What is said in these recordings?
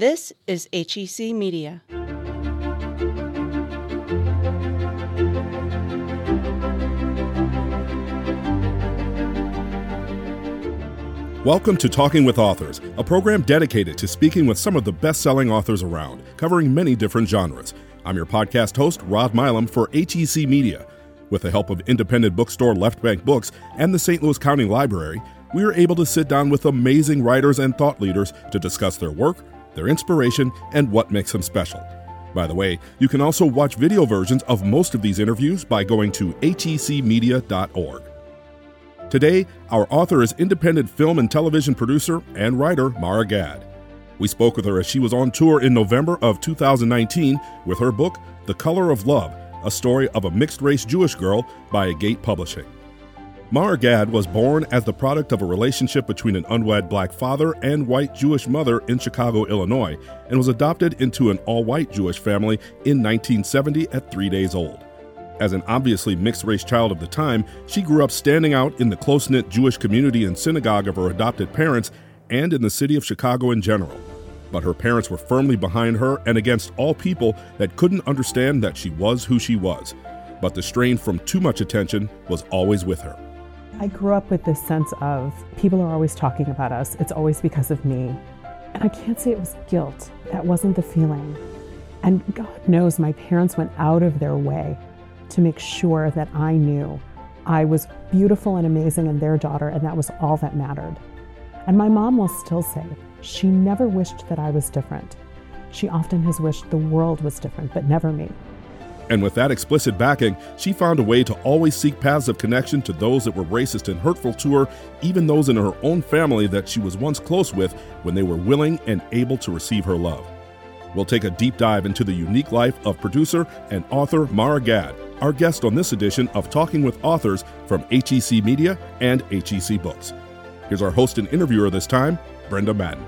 This is HEC Media. Welcome to Talking with Authors, a program dedicated to speaking with some of the best selling authors around, covering many different genres. I'm your podcast host, Rod Milam, for HEC Media. With the help of independent bookstore Left Bank Books and the St. Louis County Library, we are able to sit down with amazing writers and thought leaders to discuss their work, their inspiration, and what makes them special. By the way, you can also watch video versions of most of these interviews by going to hecmedia.org. Today, our author is independent film and television producer and writer Marra Gad. We spoke with her as she was on tour in November of 2019 with her book, The Color of Love, a story of a mixed race Jewish girl by Agate Publishing. Marra Gad was born as the product of a relationship between an unwed black father and white Jewish mother in Chicago, Illinois, and was adopted into an all white Jewish family in 1970 at three days old. As an obviously mixed race child of the time, she grew up standing out in the close knit Jewish community and synagogue of her adopted parents and in the city of Chicago in general. But her parents were firmly behind her and against all people that couldn't understand that she was who she was. But the strain from too much attention was always with her. I grew up with this sense of people are always talking about us, it's always because of me. And I can't say it was guilt, that wasn't the feeling. And God knows my parents went out of their way to make sure that I knew I was beautiful and amazing and their daughter, and that was all that mattered. And my mom will still say she never wished that I was different. She often has wished the world was different, but never me. And with that explicit backing, she found a way to always seek paths of connection to those that were racist and hurtful to her, even those in her own family that she was once close with when they were willing and able to receive her love. We'll take a deep dive into the unique life of producer and author Marra Gad, our guest on this edition of Talking with Authors from HEC Media and HEC Books. Here's our host and interviewer this time, Brenda Madden.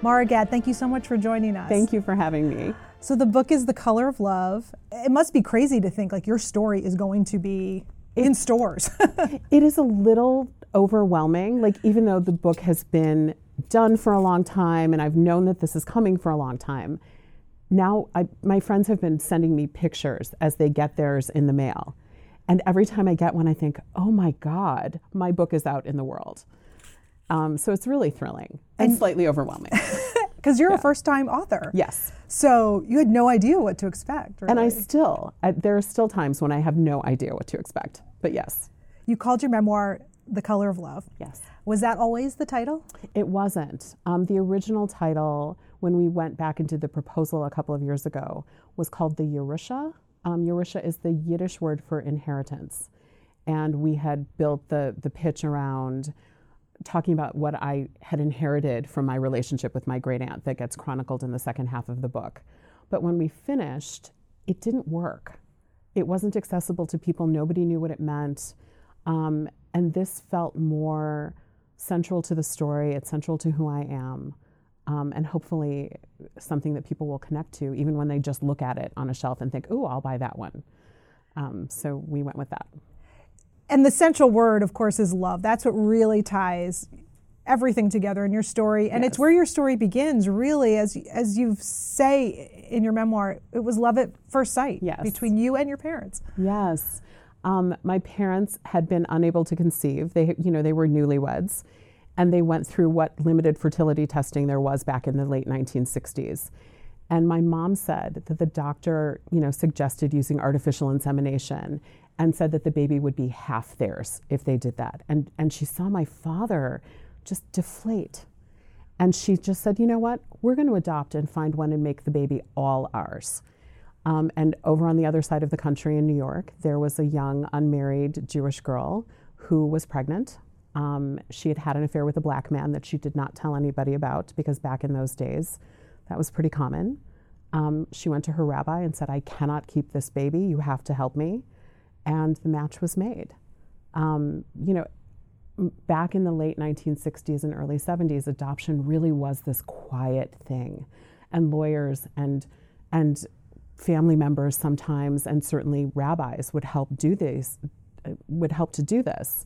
Marra Gad, thank you so much for joining us. Thank you for having me. So the book is The Color of Love. It must be crazy to think like your story is going to be in stores. it is a little overwhelming. Like even though the book has been done for a long time and I've known that this is coming for a long time, now I, my friends have been sending me pictures as they get theirs in the mail. And every time I get one, I think, oh my God, my book is out in the world. Um, so it's really thrilling and, and slightly overwhelming. Because you're yeah. a first time author. Yes. So you had no idea what to expect. Really. And I still, I, there are still times when I have no idea what to expect. But yes. You called your memoir The Color of Love. Yes. Was that always the title? It wasn't. Um, the original title, when we went back into the proposal a couple of years ago, was called the Yerusha. Um, Yerusha is the Yiddish word for inheritance. And we had built the, the pitch around talking about what I had inherited from my relationship with my great aunt that gets chronicled in the second half of the book. But when we finished, it didn't work. It wasn't accessible to people, nobody knew what it meant. Um, and this felt more central to the story, it's central to who I am. Um, and hopefully something that people will connect to, even when they just look at it on a shelf and think, "Oh, I'll buy that one." Um, so we went with that. And the central word, of course, is love. That's what really ties everything together in your story, and yes. it's where your story begins. Really, as as you say in your memoir, it was love at first sight yes. between you and your parents. Yes, um, my parents had been unable to conceive. They, you know, they were newlyweds, and they went through what limited fertility testing there was back in the late 1960s. And my mom said that the doctor, you know, suggested using artificial insemination and said that the baby would be half theirs if they did that. And, and she saw my father just deflate. And she just said, you know what? We're going to adopt and find one and make the baby all ours. Um, and over on the other side of the country in New York, there was a young unmarried Jewish girl who was pregnant. Um, she had had an affair with a black man that she did not tell anybody about because back in those days, that was pretty common. Um, she went to her rabbi and said, I cannot keep this baby. You have to help me and the match was made. Um, you know, back in the late 1960s and early 70s, adoption really was this quiet thing, and lawyers and and family members sometimes, and certainly rabbis would help do this, would help to do this.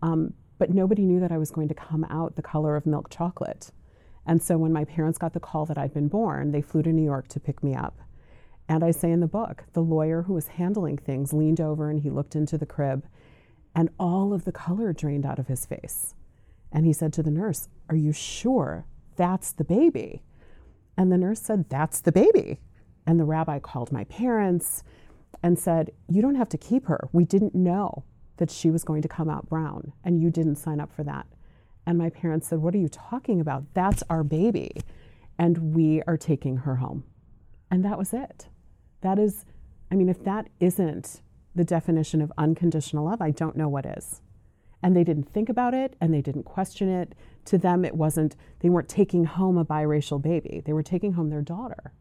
Um, but nobody knew that I was going to come out the color of milk chocolate. And so when my parents got the call that I'd been born, they flew to New York to pick me up. And I say in the book, the lawyer who was handling things leaned over and he looked into the crib, and all of the color drained out of his face. And he said to the nurse, Are you sure that's the baby? And the nurse said, That's the baby. And the rabbi called my parents and said, You don't have to keep her. We didn't know that she was going to come out brown, and you didn't sign up for that. And my parents said, What are you talking about? That's our baby. And we are taking her home. And that was it. That is, I mean, if that isn't the definition of unconditional love, I don't know what is. And they didn't think about it and they didn't question it. To them, it wasn't, they weren't taking home a biracial baby, they were taking home their daughter.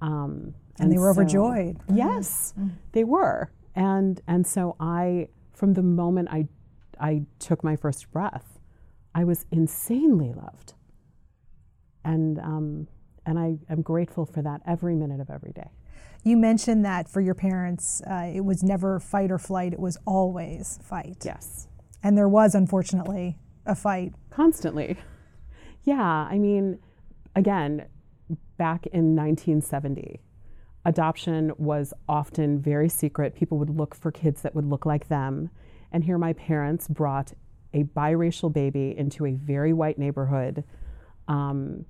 Um, and, and, they were so, overjoyed. Yes, mm-hmm. they were. And, and so I, from the moment I, I took my first breath, I was insanely loved. And, um, and I am grateful for that every minute of every day. You mentioned that for your parents, uh, it was never fight or flight, it was always fight. Yes. And there was, unfortunately, a fight. Constantly. Yeah, I mean, again, back in 1970, adoption was often very secret. People would look for kids that would look like them. And here my parents brought a biracial baby into a very white neighborhood. Um,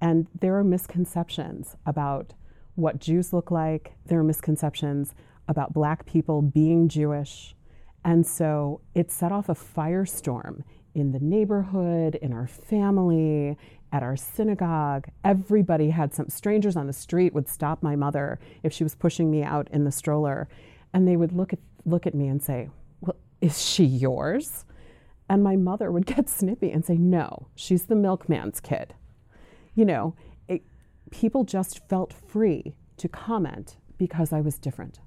and there are misconceptions about what Jews look like, there are misconceptions about black people being Jewish. And so it set off a firestorm in the neighborhood, in our family, at our synagogue. Everybody had some strangers on the street would stop my mother if she was pushing me out in the stroller, and they would look at look at me and say, "Well, is she yours?" And my mother would get snippy and say, No, she's the milkman's kid. You know, people just felt free to comment because I was different.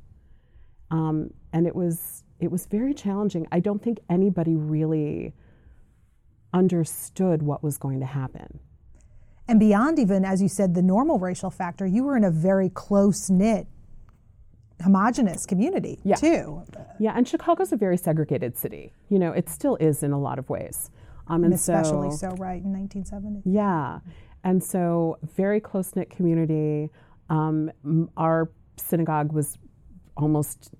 Um, and it was, it was very challenging. I don't think anybody really understood what was going to happen. And beyond even, as you said, the normal racial factor, you were in a very close knit homogenous community yeah. too. Yeah, and Chicago's a very segregated city. You know, it still is in a lot of ways. Um, and, and especially so, so, right in 1970. Yeah, and so very close knit community. Um, our synagogue was almost,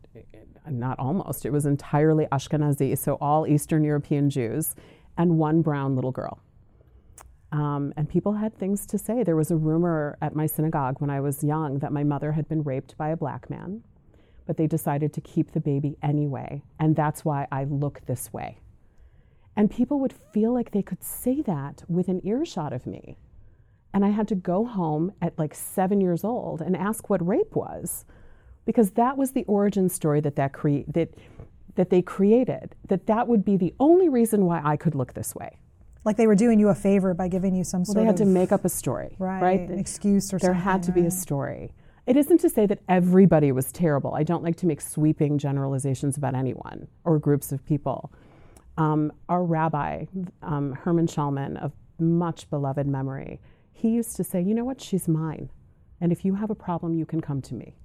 not almost, it was entirely Ashkenazi, so all Eastern European Jews, and one brown little girl. Um, and people had things to say. There was a rumor at my synagogue when I was young that my mother had been raped by a black man, but they decided to keep the baby anyway. And that's why I look this way. And people would feel like they could say that with an earshot of me. And I had to go home at like seven years old and ask what rape was, because that was the origin story that, that, cre- that, that they created, that that would be the only reason why I could look this way like they were doing you a favor by giving you some well, they had to make up a story right, right? an excuse or there something there had to right. be a story it isn't to say that everybody was terrible i don't like to make sweeping generalizations about anyone or groups of people um, our rabbi um, Herman Schaalman, of much beloved memory he used to say you know what she's mine and if you have a problem you can come to me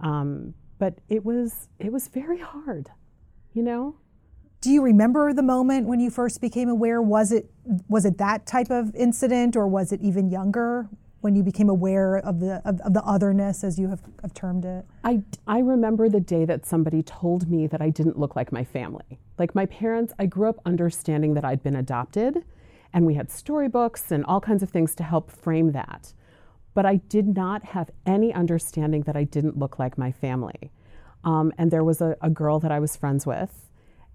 um, but it was it was very hard you know do you remember the moment when you first became aware? Was it was it that type of incident, or was it even younger when you became aware of the of, of the otherness, as you have, have termed it? I I remember the day that somebody told me that I didn't look like my family. Like my parents, I grew up understanding that I'd been adopted, and we had storybooks and all kinds of things to help frame that. But I did not have any understanding that I didn't look like my family. Um, and there was a, a girl that I was friends with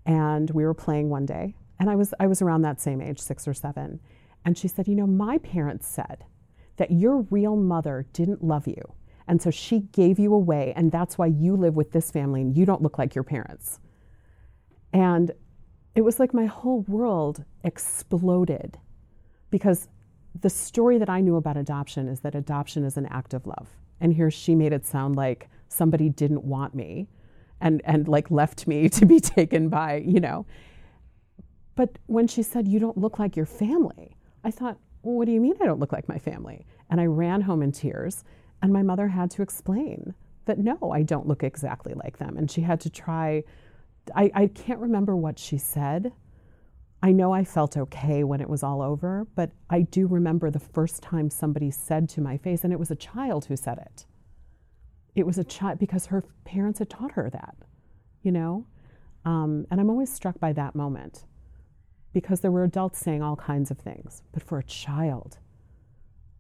and we were playing one day and I was I was around that same age, 6 or 7. And she said, "You know, my parents said that your real mother didn't love you. And so she gave you away and that's why you live with this family and you don't look like your parents." And it was like my whole world exploded because the story that I knew about adoption is that adoption is an act of love. And here she made it sound like somebody didn't want me and and like left me to be taken by you know. But when she said you don't look like your family i thought well, what do you mean i don't look like my family? And i ran home in tears and my mother had to explain that no i don't look exactly like them. And she had to try i, I can't remember what she said I know I felt okay when it was all over, but I do remember the first time somebody said to my face, and it was a child who said it. It was a child because her parents had taught her that, you know? Um, and I'm always struck by that moment because there were adults saying all kinds of things, but for a child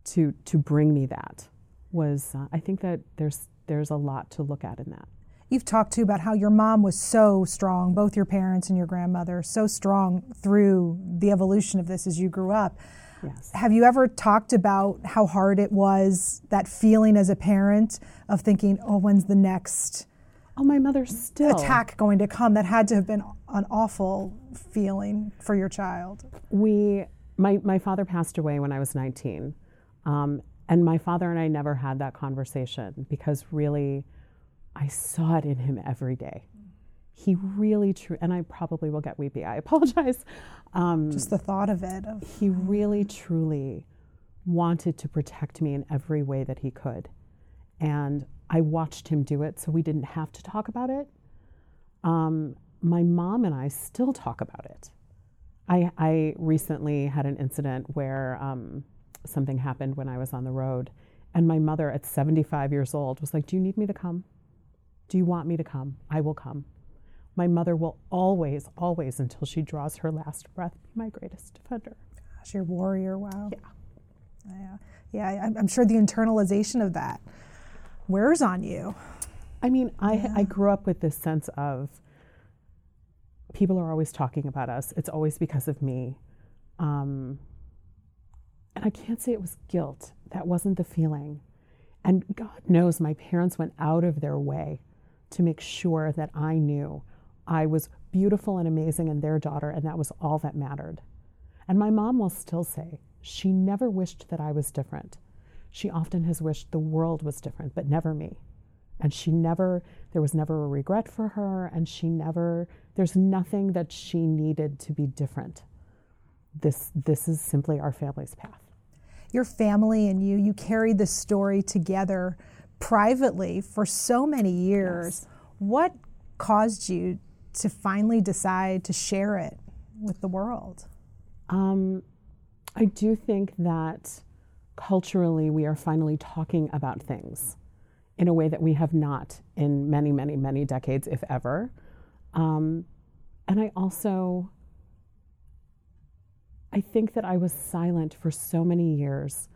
to, to bring me that was, uh, I think that there's, there's a lot to look at in that. You've talked too about how your mom was so strong, both your parents and your grandmother, so strong through the evolution of this as you grew up. Yes. Have you ever talked about how hard it was, that feeling as a parent of thinking, oh, when's the next Oh, my mother still. attack going to come? That had to have been an awful feeling for your child. We, my, my father passed away when I was 19. Um, and my father and I never had that conversation because really, I saw it in him every day. He really true, and I probably will get weepy. I apologize. Um, Just the thought of it. Of, he really truly wanted to protect me in every way that he could, and I watched him do it, so we didn't have to talk about it. Um, my mom and I still talk about it. I, I recently had an incident where um, something happened when I was on the road, and my mother, at 75 years old, was like, "Do you need me to come?" Do you want me to come? I will come. My mother will always, always, until she draws her last breath, be my greatest defender. Gosh, your warrior, wow. Yeah. Yeah, yeah. I'm, I'm sure the internalization of that wears on you. I mean, I, I grew up with this sense of people are always talking about us. It's always because of me. Um, and I can't say it was guilt. That wasn't the feeling. And God knows my parents went out of their way to make sure that I knew I was beautiful and amazing and their daughter, and that was all that mattered. And my mom will still say she never wished that I was different. She often has wished the world was different, but never me. And she never, there was never a regret for her, and she never, there's nothing that she needed to be different. This, this is simply our family's path. Your family and you, you carried this story together privately for so many years. Yes. What caused you to finally decide to share it with the world? Um, I do think that culturally we are finally talking about things in a way that we have not in many, many, many decades, if ever. Um, and I also, I think that I was silent for so many years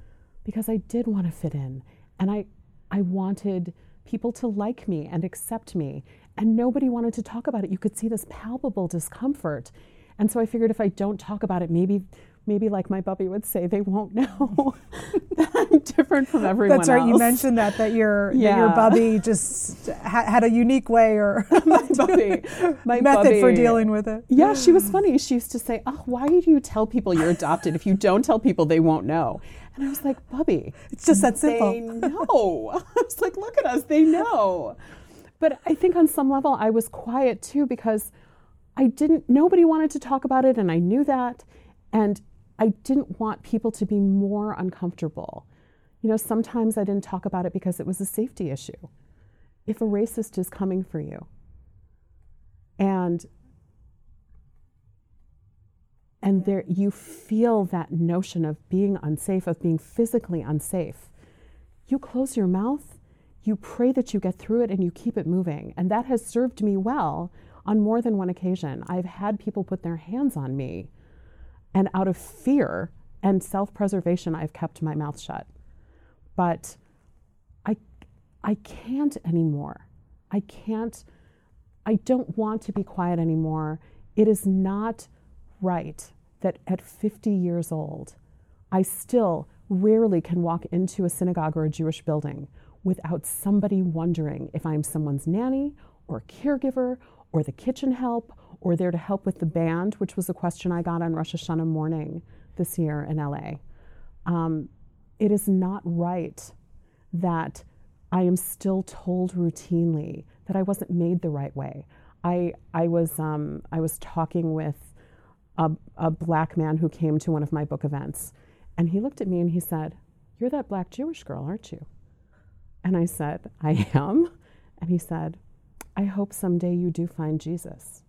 because I did want to fit in, and I, I wanted people to like me and accept me, and nobody wanted to talk about it. You could see this palpable discomfort, and so I figured if I don't talk about it, maybe maybe like my bubby would say, they won't know that I'm different from everyone That's right. else. You mentioned that that your that your bubby just ha- had a unique way or my bubby, my method for dealing with it. Yeah, she was funny. She used to say, "Oh, why do you tell people you're adopted? If you don't tell people, they won't know." And I was like, "Bubby, It's just that simple. They know." I was like, "Look at us, they know." But I think on some level, I was quiet too because I didn't. Nobody wanted to talk about it, and I knew that, and I didn't want people to be more uncomfortable. You know, sometimes I didn't talk about it because it was a safety issue. If a racist is coming for you, and and there you feel that notion of being unsafe of being physically unsafe. You close your mouth you pray that you get through it and you keep it moving. And that has served me well on more than one occasion. I've had people put their hands on me and out of fear and self-preservation i've kept my mouth shut. But i i can't anymore. I can't I don't want to be quiet anymore. It is not right that at 50 years old, I still rarely can walk into a synagogue or a Jewish building without somebody wondering if I'm someone's nanny or caregiver or the kitchen help or there to help with the band, which was a question I got on Rosh Hashanah morning this year in LA. Um, it is not right that I am still told routinely that I wasn't made the right way. I, I, was, um, I was talking with a, a black man who came to one of my book events, and he looked at me and he said, You're that black Jewish girl, aren't you? And I said, I am. And he said, I hope someday you do find Jesus.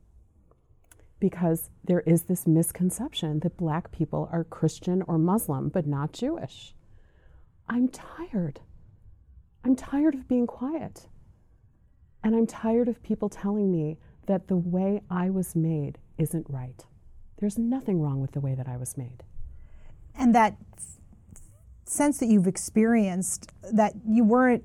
because there is this misconception that black people are Christian or Muslim, but not Jewish. I'm tired. I'm tired of being quiet. And I'm tired of people telling me that the way I was made isn't right. There's nothing wrong with the way that I was made. And that sense that you've experienced that you weren't,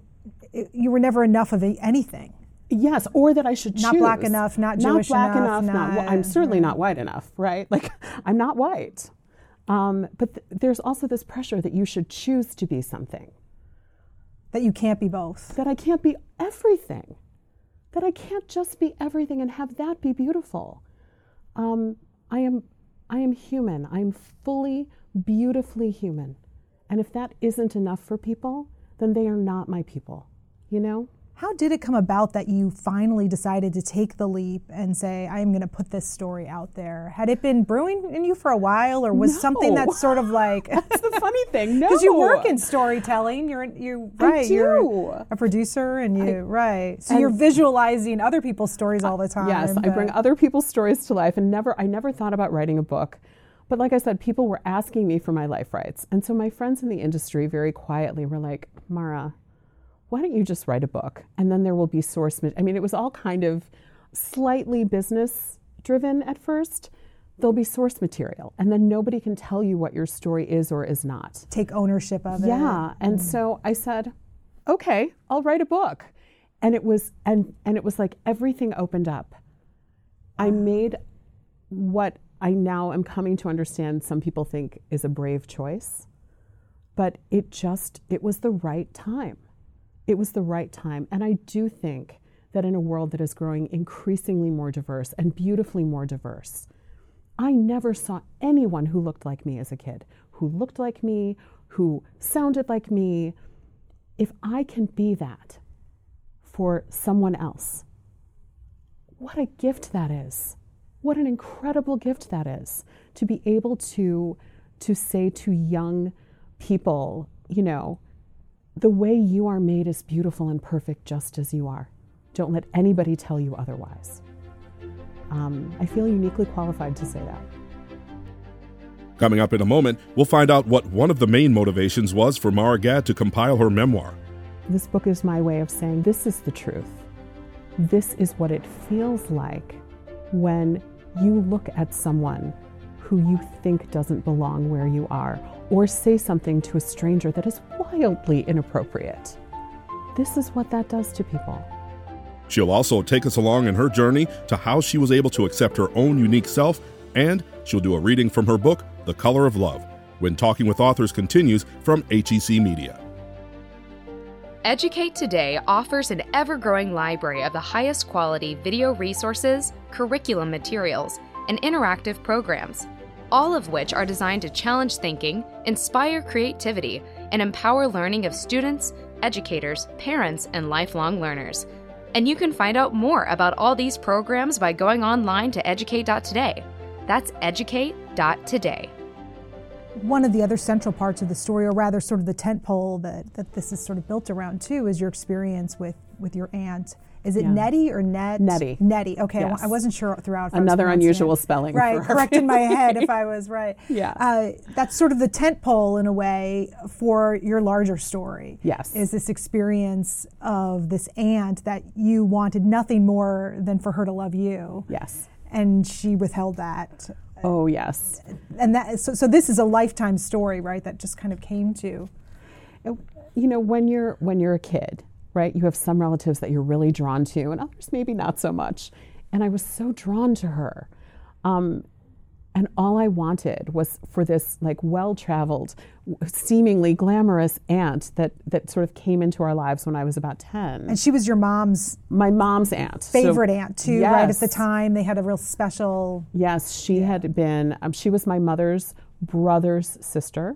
you were never enough of anything. Yes, or that I should choose. not choose. black enough, not Jewish not black enough, enough. not, not, I'm certainly not white enough, right? Like I'm not white. Um, but th- there's also this pressure that you should choose to be something. That you can't be both. That I can't be everything. That I can't just be everything and have that be beautiful. Um, I am, I am human. I'm fully, beautifully human. And if that isn't enough for people, then they are not my people. You know. How did it come about that you finally decided to take the leap and say, I am going to put this story out there? Had it been brewing in you for a while, or was No. something that's sort of like. That's the funny thing. No, Because you work in storytelling, you're you right. do. You're a producer, and you right. So you're visualizing other people's stories all the time. Yes, I bring other people's stories to life, and never, I never thought about writing a book. But like I said, people were asking me for my life rights, and so my friends in the industry very quietly were like, "Marra, why don't you just write a book, and then there will be source." ma-" I mean, it was all kind of slightly business driven at first. There'll be source material, and then nobody can tell you what your story is or is not. take ownership of it. Yeah, and mm. so I said, "Okay, I'll write a book." And it was and and it was like everything opened up. I made what I now am coming to understand some people think is a brave choice. But it just it was the right time. It was the right time, and I do think that in a world that is growing increasingly more diverse and beautifully more diverse, I never saw anyone who looked like me as a kid, who looked like me, who sounded like me. If I can be that for someone else, what a gift that is. What an incredible gift that is to be able to to say to young people, you know, the way you are made is beautiful and perfect just as you are. Don't let anybody tell you otherwise. Um, I feel uniquely qualified to say that. Coming up in a moment, we'll find out what one of the main motivations was for Marra Gad to compile her memoir. This book is my way of saying this is the truth. This is what it feels like when you look at someone who you think doesn't belong where you are, or say something to a stranger that is wildly inappropriate. This is what that does to people. She'll also take us along in her journey to how she was able to accept her own unique self, and she'll do a reading from her book, The Color of Love, when Talking with Authors continues from HEC Media. Educate Today offers an ever growing library of the highest quality video resources, curriculum materials, and interactive programs, all of which are designed to challenge thinking, inspire creativity, and empower learning of students, educators, parents, and lifelong learners. And you can find out more about all these programs by going online to educate.today. That's educate.today. One of the other central parts of the story, or rather, sort of the tent pole that, that this is sort of built around too, is your experience with with your aunt. Is it Yeah. Nettie or Net? Nettie. Nettie. Okay, I Yes. I wasn't sure throughout. if I was Another unusual it. spelling Right, correct in my head if I was right. Yeah. Uh, that's sort of the tent pole in a way for your larger story. Yes. Is this experience of this aunt that you wanted nothing more than for her to love you, Yes. and she withheld that. Oh, yes. And that so, so this is a lifetime story, right? That just kind of came to. you know when you're when you're a kid right you have some relatives that you're really drawn to and others maybe not so much and i was so drawn to her um, and all i wanted was for this like well-traveled seemingly glamorous aunt that that sort of came into our lives when i was about 10 And she was your mom's my mom's aunt So- favorite aunt too, right? At the time, they had a real special. Yes, she had been, um, she was my mother's brother's sister.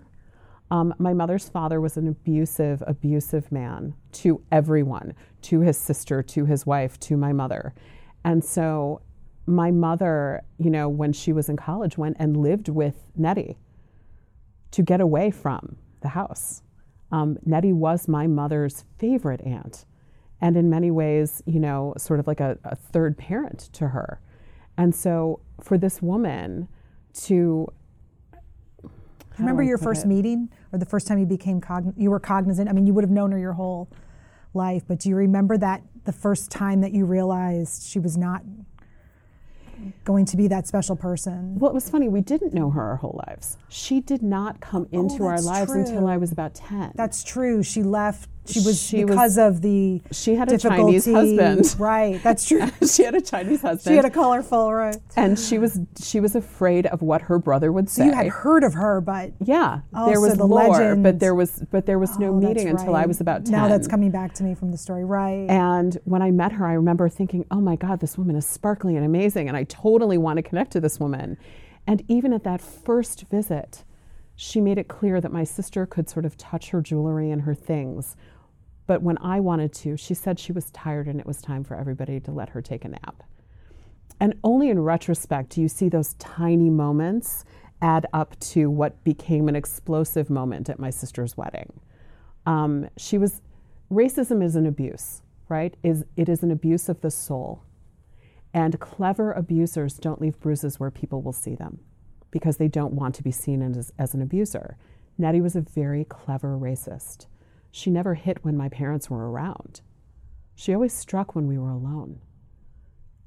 Um, my mother's father was an abusive, abusive man to everyone, to his sister, to his wife, to my mother. And so my mother, you know, when she was in college, went and lived with Nettie to get away from the house. Um, Nettie was my mother's favorite aunt, and in many ways, you know, sort of like a, a third parent to her. And so for this woman to Remember your first it? meeting or the first time you became cogn- you were cognizant? I mean, you would have known her your whole life, but do you remember that the first time that you realized she was not going to be that special person? Well, it was funny. We didn't know her our whole lives. She did not come oh, into our Oh, that's lives until. I was about 10. That's true. She left. She was She was- because of the she had a Chinese husband. Right. That's true. she had a Chinese husband. she had a colorful right. and she was she was afraid of what her brother would say. So you had heard of her, but yeah, there was the lore, legend- but there was but there was no Oh, that's meeting until I was about 10. Now that's coming back to me from the story. Right. And when I met her, I remember thinking, oh my God, this woman is sparkly and amazing, and I totally want to connect to this woman. And even at that first visit, she made it clear that my sister could sort of touch her jewelry and her things. But when I wanted to, she said she was tired and it was time for everybody to let her take a nap. And only in retrospect do you see those tiny moments add up to what became an explosive moment at my sister's wedding. Um, she was, racism is an abuse, right? Is it is an abuse of the soul, and clever abusers don't leave bruises where people will see them, because they don't want to be seen as, as an abuser. Nettie was a very clever racist. She never hit when my parents were around. She always struck when we were alone.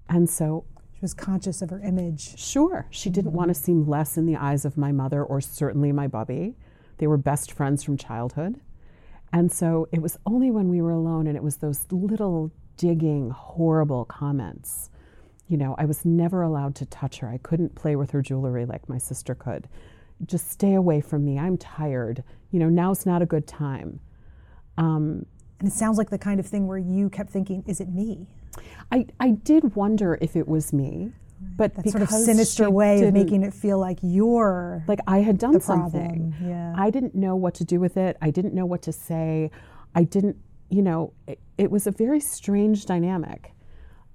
And so she was conscious of her image. Sure. She didn't mm-hmm. want to seem less in the eyes of my mother or certainly my bubby. They were best friends from childhood. And so it was only when we were alone and it was those little digging, horrible comments. You know, I was never allowed to touch her. I couldn't play with her jewelry like my sister could. Just stay away from me. I'm tired. You know, now's not a good time. Um, And it sounds like the kind of thing where you kept thinking, is it me? I, I did wonder if it was me, but That sort of sinister way of making it feel like you're like I had done something. Yeah. I didn't know what to do with it. I didn't know what to say. I didn't, you know, it, it was a very strange dynamic.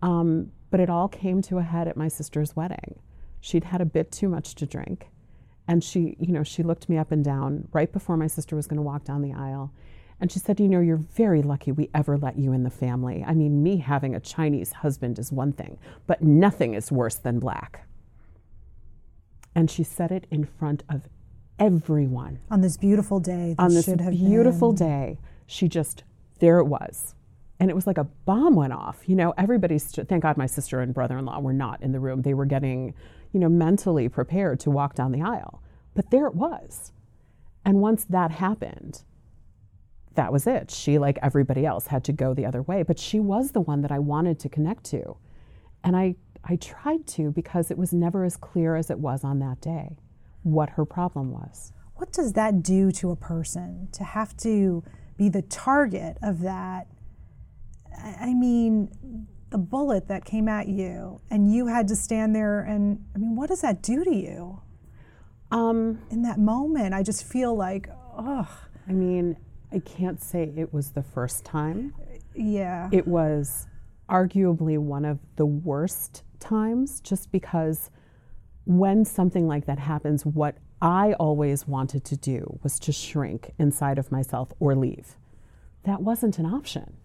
Um, but it all came to a head at my sister's wedding. She'd had a bit too much to drink. And she, you know, she looked me up and down right before my sister was going to walk down the aisle. And she said, You know, you're very lucky we ever let you in the family. I mean, me having a Chinese husband is one thing, but nothing is worse than black. And she said it in front of everyone on this beautiful day. On this should have beautiful been. day. She just, there it was. And it was like a bomb went off. You know, everybody's, thank God my sister and brother in law were not in the room. They were getting, you know, mentally prepared to walk down the aisle. But there it was. And once that happened, that was it. She, like everybody else, had to go the other way. But she was the one that I wanted to connect to. And I, I tried to because it was never as clear as it was on that day what her problem was. What does that do to a person to have to be the target of that? I mean, the bullet that came at you, and you had to stand there and, I mean, what does that do to you Um, in that moment? I just feel like, ugh, I mean, I can't say it was the first time. yeah. It was arguably one of the worst times just because when something like that happens, what I always wanted to do was to shrink inside of myself or leave. That wasn't an option.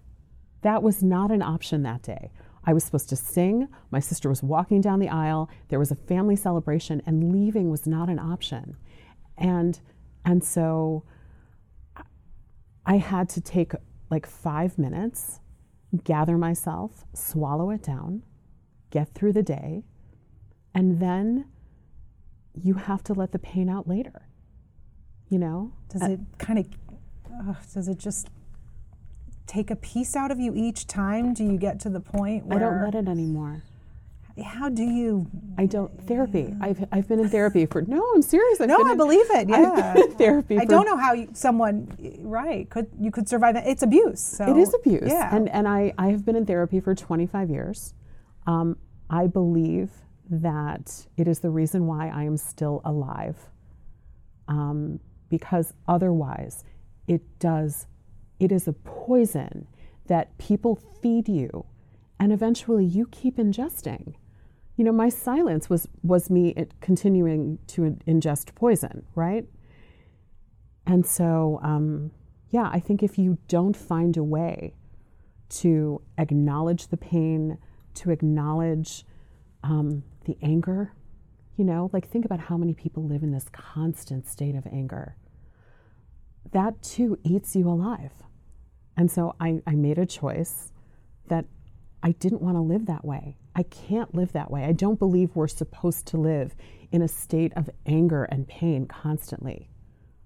That was not an option that day. I was supposed to sing. My sister was walking down the aisle. There was a family celebration, and leaving was not an option. And and so I had to take like five minutes, gather myself, swallow it down, get through the day, and then you have to let the pain out later. You know? Does it kind of, uh, does it just take a piece out of you each time? Do you get to the point where I don't let it anymore. How do you? I don't therapy. I've I've been in therapy for no, I'm serious. I've No, I in- believe it. I've Yeah, been in therapy. I don't know how you, someone, right? Could you could survive that? It's abuse. So It is abuse. Yeah, And, and I, I have been in therapy for 25 years. Um, I believe that it is the reason why I am still alive. Um, because otherwise, it does, it is a poison that people feed you and eventually you keep ingesting. You know, my silence was, was me continuing to ingest poison, right? And so, um, yeah, I think if you don't find a way to acknowledge the pain, to acknowledge um, the anger. You know, like think about how many people live in this constant state of anger. That too eats you alive. And so I, I made a choice that I didn't want to live that way. I can't live that way. I don't believe we're supposed to live in a state of anger and pain constantly.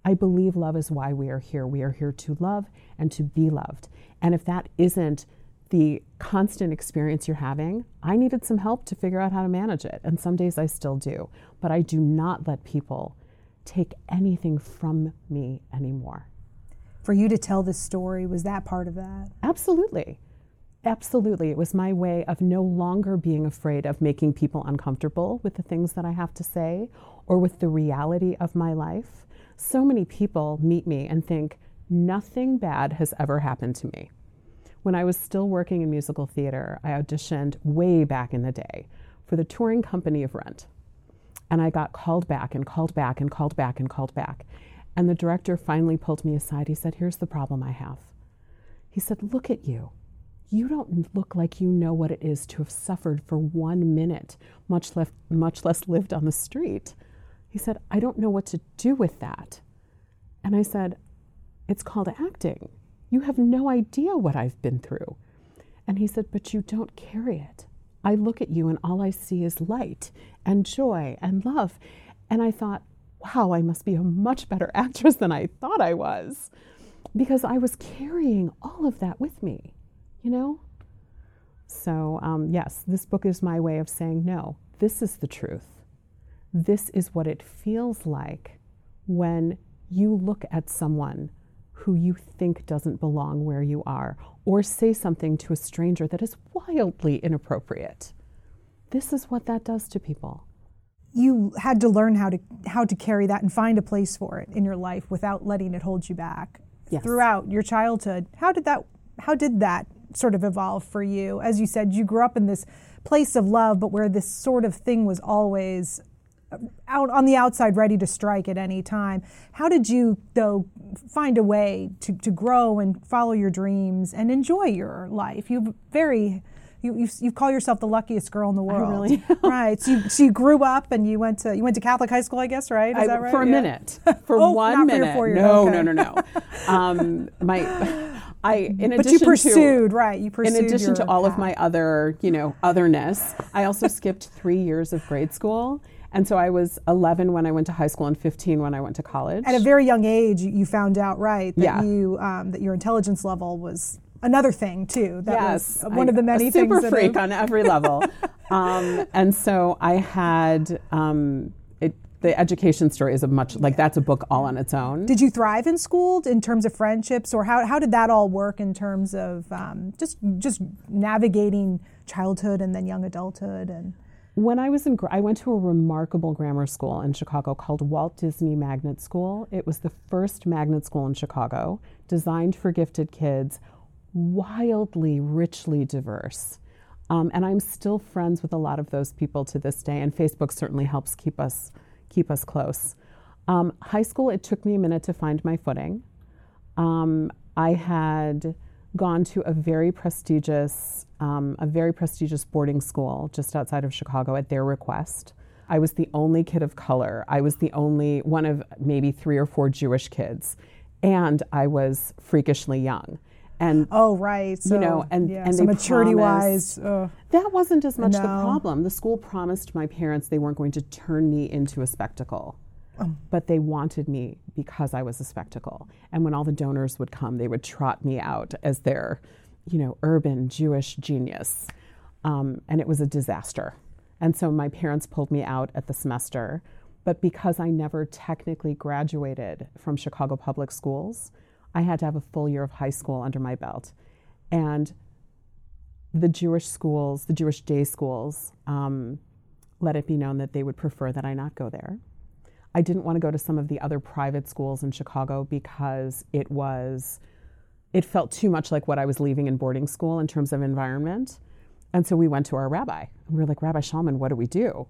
I believe love is why we are here. We are here to love and to be loved. And if that isn't the constant experience you're having, I needed some help to figure out how to manage it. And some days I still do. But I do not let people take anything from me anymore. For you to tell this story, was that part of that? Absolutely. Absolutely. It was my way of no longer being afraid of making people uncomfortable with the things that I have to say or with the reality of my life. So many people meet me and think nothing bad has ever happened to me. When I was still working in musical theater, I auditioned way back in the day for the touring company of Rent. And I got called back and called back and called back and called back. And the director finally pulled me aside. He said, Here's the problem I have. He said, Look at you. You don't look like you know what it is to have suffered for one minute, much less, much less lived on the street. He said, I don't know what to do with that. And I said, It's called acting. You have no idea what I've been through. And he said, But you don't carry it. I look at you and all I see is light and joy and love. And I thought, wow, I must be a much better actress than I thought I was because I was carrying all of that with me, you know? So, um, yes, this book is my way of saying, no, this is the truth. This is what it feels like when you look at someone who you think doesn't belong where you are or say something to a stranger that is wildly inappropriate. This is what that does to people you had to learn how to how to carry that and find a place for it in your life without letting it hold you back yes. throughout your childhood. How did that how did that sort of evolve for you? As you said, you grew up in this place of love, but where this sort of thing was always out on the outside ready to strike at any time. How did you though find a way to, to grow and follow your dreams and enjoy your life? You very you, you, you call yourself the luckiest girl in the world. really right. So you, so you grew up and you went to you went to Catholic high school, I guess, right? Is I, that right? For a yeah. minute. For oh, one minute. For no, okay. no, no, no, um, my, I in but addition you pursued to, right. You pursued in addition to all path. of my other you know otherness. I also skipped three years of grade school. And so I was 11 when I went to high school and 15 when I went to college. At a very young age, you found out, right, that Yeah. you um, that your intelligence level was another thing too. That yes, was one I- of the many a super things. freak on every level. um, and so I had um, the education story is a much like that's a book all on its own. Did you thrive in school in terms of friendships, or how, how did that all work in terms of um, just just navigating childhood and then young adulthood and When I was in, I went to a remarkable grammar school in Chicago called Walt Disney Magnet School. It was the first magnet school in Chicago, designed for gifted kids, wildly, richly diverse. Um, and I'm still friends with a lot of those people to this day, and Facebook certainly helps keep us keep us close. Um, high school, it took me a minute to find my footing. Um, I had gone to a very prestigious, um, a very prestigious boarding school just outside of Chicago at their request. I was the only kid of color. I was the only one of maybe three or four Jewish kids, and I was freakishly young. And oh right, so, you know, and yeah, and so maturity promised- wise, uh, that wasn't as much the problem. The school promised my parents they weren't going to turn me into a spectacle, but they wanted me because I was a spectacle. And when all the donors would come, they would trot me out as their, you know, urban Jewish genius. Um, and it was a disaster. And so my parents pulled me out at the semester. But because I never technically graduated from Chicago Public Schools, I had to have a full year of high school under my belt. And the Jewish schools, the Jewish day schools, um, let it be known that they would prefer that I not go there. I didn't want to go to some of the other private schools in Chicago because it was, it felt too much like what I was leaving in boarding school in terms of environment. And so we went to our rabbi. And we were like, Rabbi Schaalman, what do we do?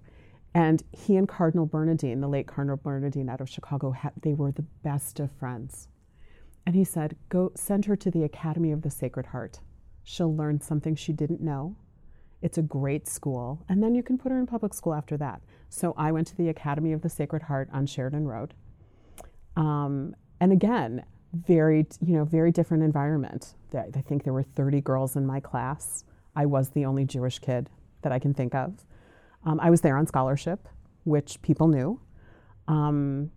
And he and Cardinal Bernardin, the late Cardinal Bernardin out of Chicago, they were the best of friends. And he said, Go send her to the Academy of the Sacred Heart. She'll learn something she didn't know. It's a great school. And then you can put her in public school after that. So I went to the Academy of the Sacred Heart on Sheridan Road. Um, and again, very, you know, very different environment. I think there were 30 girls in my class. I was the only Jewish kid that I can think of. Um, I was there on scholarship, which people knew. Um,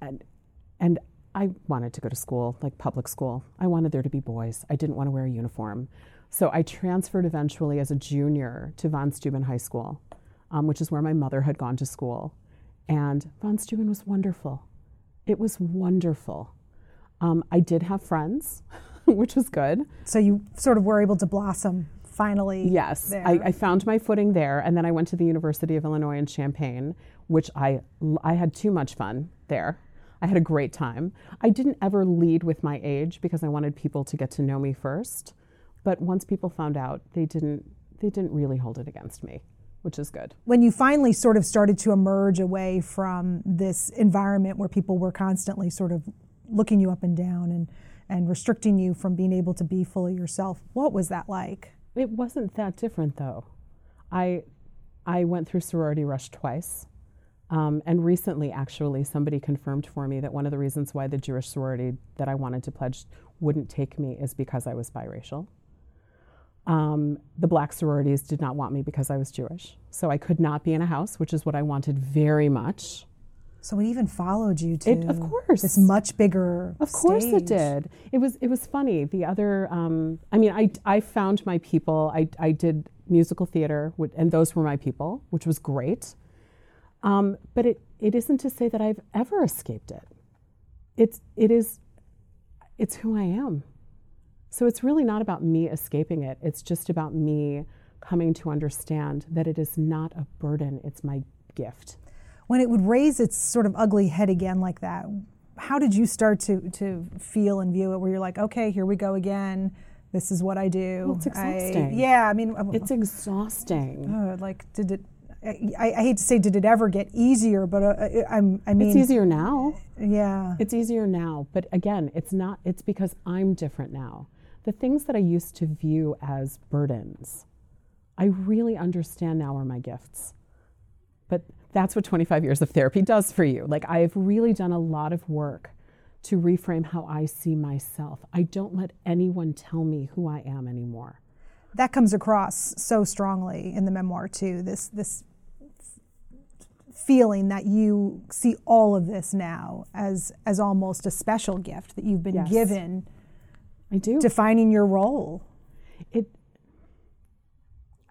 and, and I wanted to go to school, like public school. I wanted there to be boys. I didn't want to wear a uniform. So I transferred eventually as a junior to Von Steuben High School, um, which is where my mother had gone to school. And Von Steuben was wonderful. It was wonderful. Um, I did have friends, which was good. So you sort of were able to blossom finally. Yes, I, I, found my footing there, and then I went to the University of Illinois in Champaign, which I I had too much fun there. I had a great time. I didn't ever lead with my age because I wanted people to get to know me first. But once people found out, they didn't they didn't really hold it against me, which is good. When you finally sort of started to emerge away from this environment where people were constantly sort of looking you up and down and and restricting you from being able to be fully yourself, what was that like? It wasn't that different though. I I went through sorority rush twice. Um, and recently, actually, somebody confirmed for me that one of the reasons why the Jewish sorority that I wanted to pledge wouldn't take me is because I was biracial. Um, the black sororities did not want me because I was Jewish. So I could not be in a house, which is what I wanted very much. So it even followed you to it, of course this much bigger. Of course stage. it did. It was it was funny. The other, um, I mean, I I found my people. I I did musical theater, and those were my people, which was great. Um, but it, it isn't to say that I've ever escaped it. It's, it is, it's who I am. So it's really not about me escaping it. It's just about me coming to understand that it is not a burden, it's my gift. When it would raise its sort of ugly head again like that, how did you start to, to feel and view it where you're like, okay, here we go again? This is what I do. Well, it's exhausting. I, yeah, I mean, it's exhausting. Uh, like, did it I, I, hate to say, did it ever get easier? But uh, I'm, I mean, it's easier now. Yeah, it's easier now. But again, it's not. It's because I'm different now. The things that I used to view as burdens, I really understand now are my gifts. But that's what 25 years of therapy does for you. Like I've really done a lot of work to reframe how I see myself. I don't let anyone tell me who I am anymore that comes across so strongly in the memoir too this this feeling that you see all of this now as as almost a special gift that you've been yes. given. I do. Defining your role. It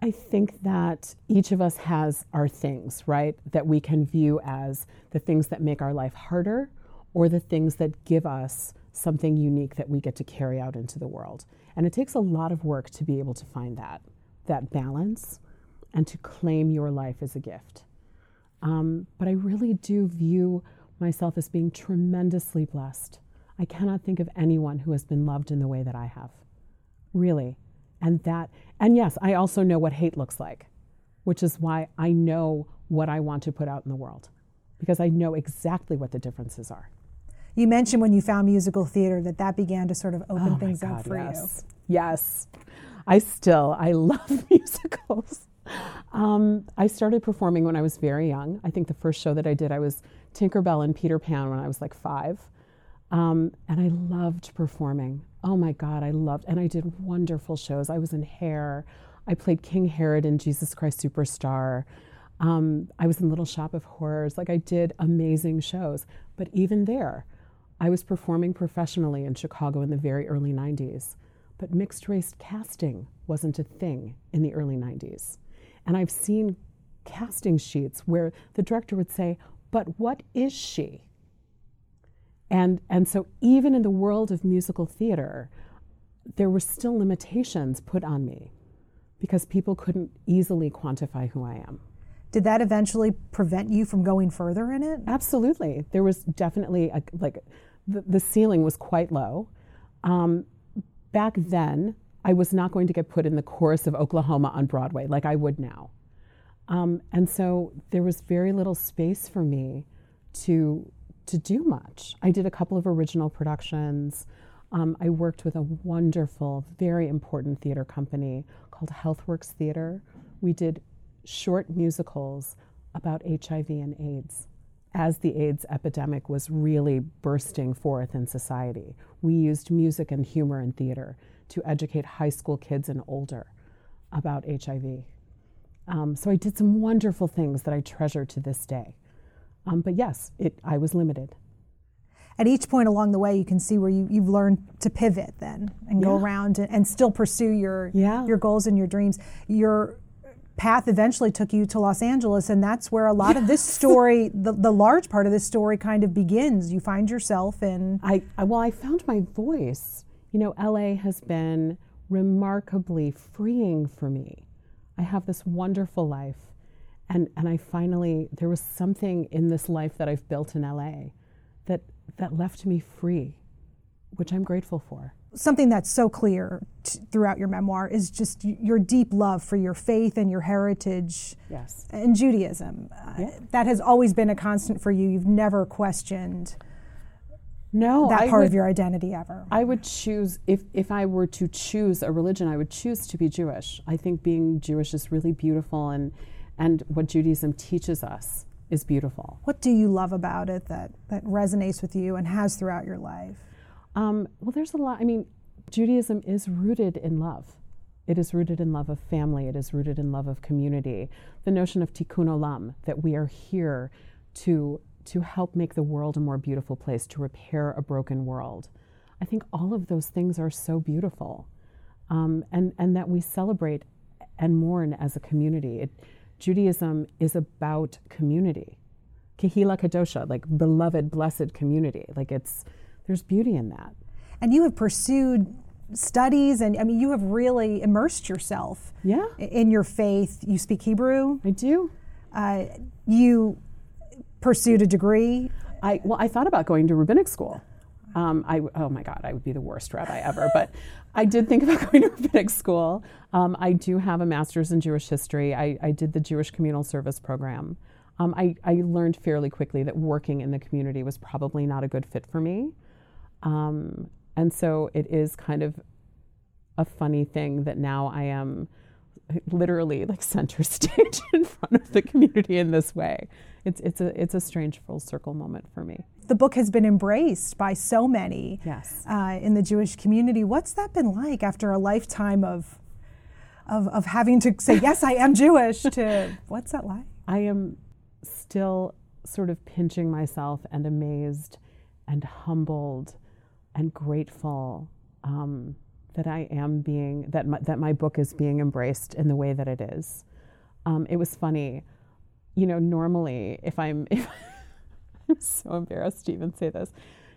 I think that each of us has our things, right? That we can view as the things that make our life harder or the things that give us something unique that we get to carry out into the world. And it takes a lot of work to be able to find that that balance and to claim your life as a gift. Um, but I really do view myself as being tremendously blessed. I cannot think of anyone who has been loved in the way that I have. Really. And that, and yes, I also know what hate looks like, which is why I know what I want to put out in the world, because I know exactly what the differences are. You mentioned when you found musical theater that that began to sort of open oh things God, up for yes. you. Yes. I still, I love musicals. Um, I started performing when I was very young. I think the first show that I did, I was Tinkerbell and Peter Pan when I was like five. Um, and I loved performing. Oh my God, I loved, and I did wonderful shows. I was in Hair. I played King Herod in Jesus Christ Superstar. Um, I was in Little Shop of Horrors. Like I did amazing shows. But even there, I was performing professionally in Chicago in the very early 90s. But mixed race casting wasn't a thing in the early 90s. And I've seen casting sheets where the director would say, But what is she? And, and so, even in the world of musical theater, there were still limitations put on me because people couldn't easily quantify who I am. Did that eventually prevent you from going further in it? Absolutely. There was definitely a, like the, ceiling was quite low. Um, back then, I was not going to get put in the chorus of Oklahoma on Broadway like I would now. Um, and so there was very little space for me to, to do much. I did a couple of original productions. Um, I worked with a wonderful, very important theater company called Healthworks Theater, we did short musicals about HIV and AIDS as the AIDS epidemic was really bursting forth in society. We used music and humor and theater to educate high school kids and older about HIV. Um, so I did some wonderful things that I treasure to this day. Um, but yes, it, I was limited. At each point along the way, you can see where you, you've learned to pivot then and go around and, and still pursue your Yeah. your goals and your dreams. Your path eventually took you to Los Angeles, and that's where a lot of this story, the, the large part of this story, kind of begins. You find yourself in I, I well, I found my voice. You know, LA has been remarkably freeing for me. I have this wonderful life, and and I finally there was something in this life that I've built in LA that that left me free, which I'm grateful for. Something that's so clear t- throughout your memoir is just y- your deep love for your faith and your heritage Yes. and Judaism. Uh, Yeah. That has always been a constant for you. You've never questioned No, that I part would, of your identity ever. I would choose if if I were to choose a religion, I would choose to be Jewish. I think being Jewish is really beautiful, and and what Judaism teaches us is beautiful. What do you love about it that, that resonates with you and has throughout your life? Um, well, there's a lot. I mean, Judaism is rooted in love. It is rooted in love of family. It is rooted in love of community. The notion of tikkun olam, that we are here to, to help make the world a more beautiful place, to repair a broken world. I think all of those things are so beautiful. Um, and, and that we celebrate and mourn as a community. It, Judaism is about community. Kehila Kadosha, like beloved, blessed community. Like it's, there's beauty in that. And you have pursued studies, and I mean, you have really immersed yourself Yeah, in your faith. You speak Hebrew. I do. Uh, you pursued a degree. I well, I thought about going to rabbinic school. Um, I oh my God, I would be the worst rabbi ever. But I did think about going to rabbinic school. Um, I do have a master's in Jewish history. I, I did the Jewish Communal Service program. Um, I, I learned fairly quickly that working in the community was probably not a good fit for me. Um, and so it is kind of a funny thing that now I am literally like center stage in front of the community in this way. It's it's a it's a strange full circle moment for me. The book has been embraced by so many Yes. uh, in the Jewish community. What's that been like after a lifetime of, of, of having to say, yes, I am Jewish, to what's that like? I am still sort of pinching myself and amazed and humbled and grateful um, that I am being that my, that my book is being embraced in the way that it is. Um, it was funny, you know. Normally, if I'm if I'm so embarrassed to even say this.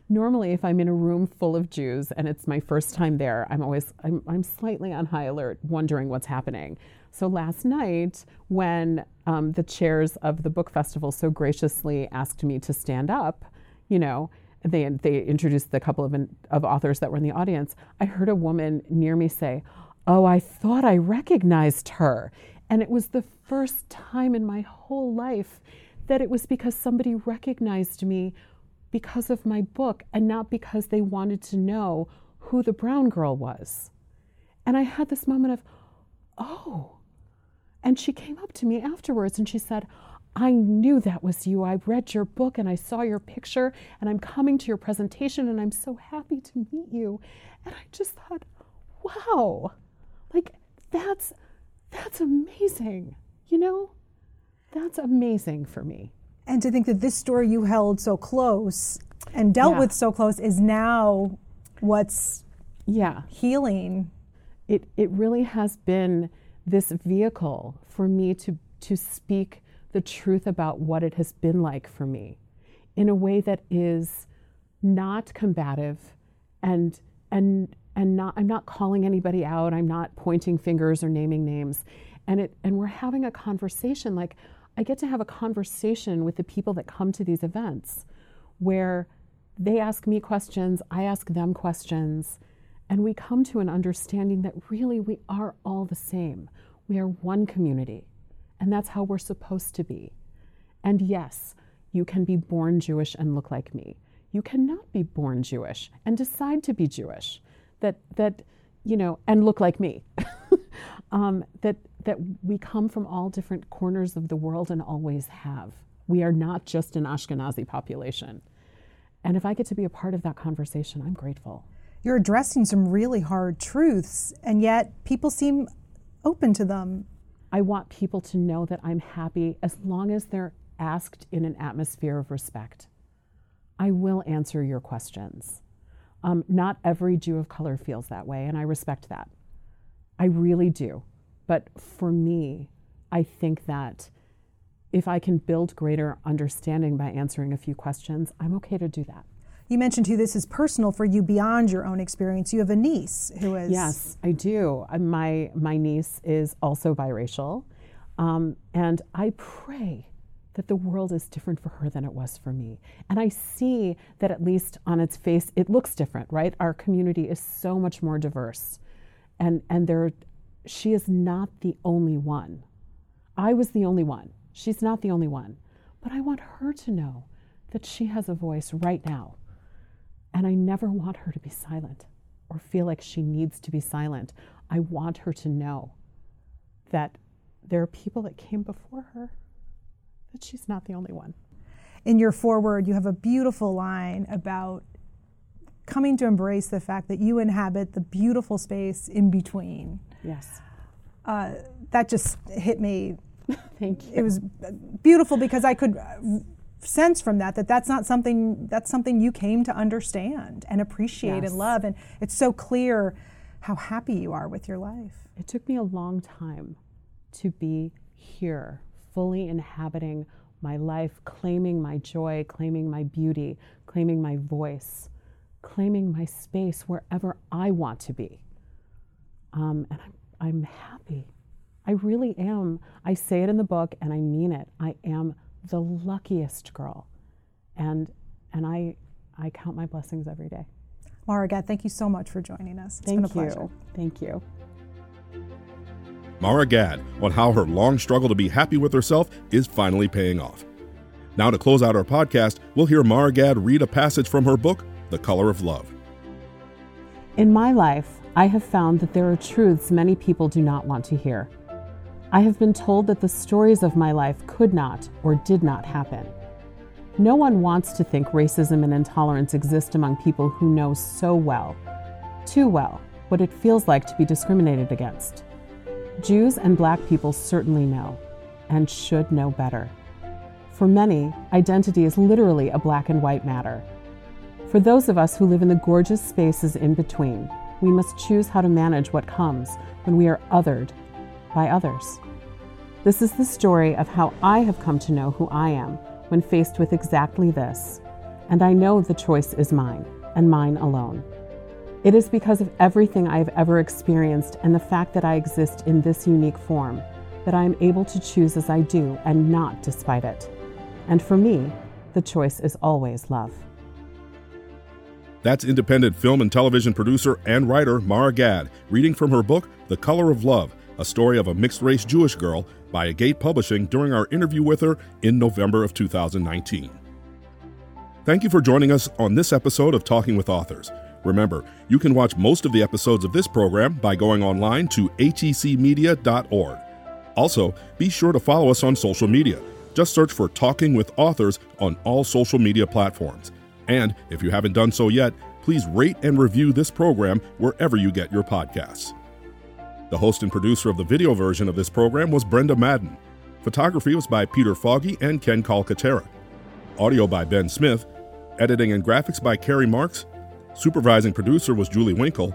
Normally, if I'm in a room full of Jews and it's my first time there, I'm always I'm, I'm slightly on high alert, wondering what's happening. So last night, when um, the chairs of the book festival so graciously asked me to stand up, you know, they they introduced the couple of of authors that were in the audience. I heard a woman near me say, "Oh, I thought I recognized her," and it was the first time in my whole life that it was because somebody recognized me because of my book and not because they wanted to know who the brown girl was. And I had this moment of, oh. And she came up to me afterwards and she said, I knew that was you. I read your book and I saw your picture and I'm coming to your presentation and I'm so happy to meet you. And I just thought, wow, like that's that's amazing. You know? That's amazing for me. And to think that this story you held so close and dealt Yeah. with so close is now what's Yeah. healing. it, it really has been this vehicle for me to, to speak the truth about what it has been like for me in a way that is not combative and and and not I'm not calling anybody out. I'm not pointing fingers or naming names. And it and we're having a conversation like I get to have a conversation with the people that come to these events where they ask me questions I ask them questions and we come to an understanding that really we are all the same. We are one community, and that's how we're supposed to be. And yes, you can be born Jewish and look like me. You cannot be born Jewish and decide to be Jewish. That that you know and look like me. um, that that we come from all different corners of the world and always have. We are not just an Ashkenazi population. And if I get to be a part of that conversation, I'm grateful. You're addressing some really hard truths, and yet people seem open to them. I want people to know that I'm happy as long as they're asked in an atmosphere of respect. I will answer your questions. Um, not every Jew of color feels that way, and I respect that. I really do. But for me, I think that if I can build greater understanding by answering a few questions, I'm okay to do that. You mentioned too this is personal for you beyond your own experience. You have a niece who is Yes, I do. Uh, my my niece is also biracial, um, and I pray that the world is different for her than it was for me. And I see that at least on its face, it looks different, right? Our community is so much more diverse, and and there, she is not the only one. I was the only one. She's not the only one, but I want her to know that she has a voice right now and I never want her to be silent or feel like she needs to be silent. I want her to know that there are people that came before her, that she's not the only one. In your foreword, you have a beautiful line about coming to embrace the fact that you inhabit the beautiful space in between. Yes. Uh, that just hit me. Thank you. It was beautiful because I could sense from that that that's not something that's something you came to understand and appreciate Yes. and love and it's so clear how happy you are with your life It took me a long time to be here, fully inhabiting my life, claiming my joy, claiming my beauty, claiming my voice, claiming my space wherever I want to be. Um, and I'm, I'm happy. I really am. I say it in the book and I mean it. I am the luckiest girl. And, and I, I count my blessings every day. Marra Gad, thank you so much for joining us it's Thank been a pleasure you. Thank you. Marra Gad on how her long struggle to be happy with herself is finally paying off. Now, to close out our podcast, we'll hear Marra Gad read a passage from her book, The Color of Love. In my life, I have found that there are truths many people do not want to hear. I have been told that the stories of my life could not or did not happen. No one wants to think racism and intolerance exist among people who know so well, too well, what it feels like to be discriminated against. Jews and black people certainly know, and should know better. For many, identity is literally a black and white matter. For those of us who live in the gorgeous spaces in between, we must choose how to manage what comes when we are othered by others. This is the story of how I have come to know who I am when faced with exactly this, and I know the choice is mine, and mine alone. It is because of everything I have ever experienced and the fact that I exist in this unique form that I am able to choose as I do and not despite it. And for me, the choice is always love. That's independent film and television producer and writer Marra Gad reading from her book, The Color of Love, a story of a mixed race Jewish girl by Agate Publishing during our interview with her in November of 2019. Thank you for joining us on this episode of Talking with Authors. Remember, you can watch most of the episodes of this program by going online to hecmedia.org. Also, be sure to follow us on social media. Just search for Talking with Authors on all social media platforms. And if you haven't done so yet, please rate and review this program wherever you get your podcasts. The host and producer of the video version of this program was Brenda Madden. Photography was by Peter Foggy and Ken Calcaterra. Audio by Ben Smith. Editing and graphics by Carrie Marks. Supervising producer was Julie Winkle.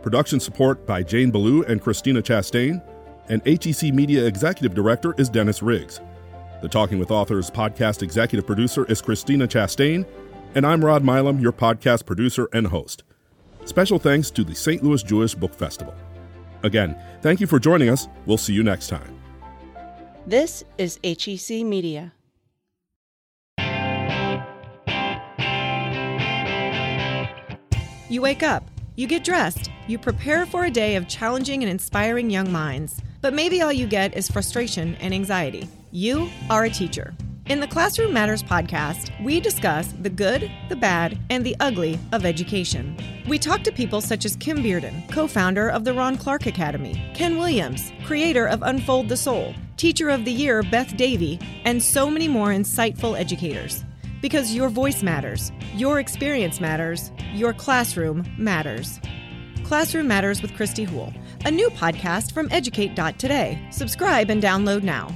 Production support by Jane Ballou and Christina Chastain. And HEC Media Executive Director is Dennis Riggs. The Talking with Authors podcast executive producer is Christina Chastain. And I'm Rod Milam, your podcast producer and host. Special thanks to the St. Louis Jewish Book Festival. Again, thank you for joining us. We'll see you next time. This is HEC Media. You wake up, you get dressed, you prepare for a day of challenging and inspiring young minds. But maybe all you get is frustration and anxiety. You are a teacher. In the Classroom Matters podcast, we discuss the good, the bad, and the ugly of education. We talk to people such as Kim Bearden, co founder of the Ron Clark Academy, Ken Williams, creator of Unfold the Soul, Teacher of the Year Beth Davy, and so many more insightful educators. Because your voice matters, your experience matters, your classroom matters. Classroom Matters with Christy Houle, a new podcast from Educate.today. Subscribe and download now.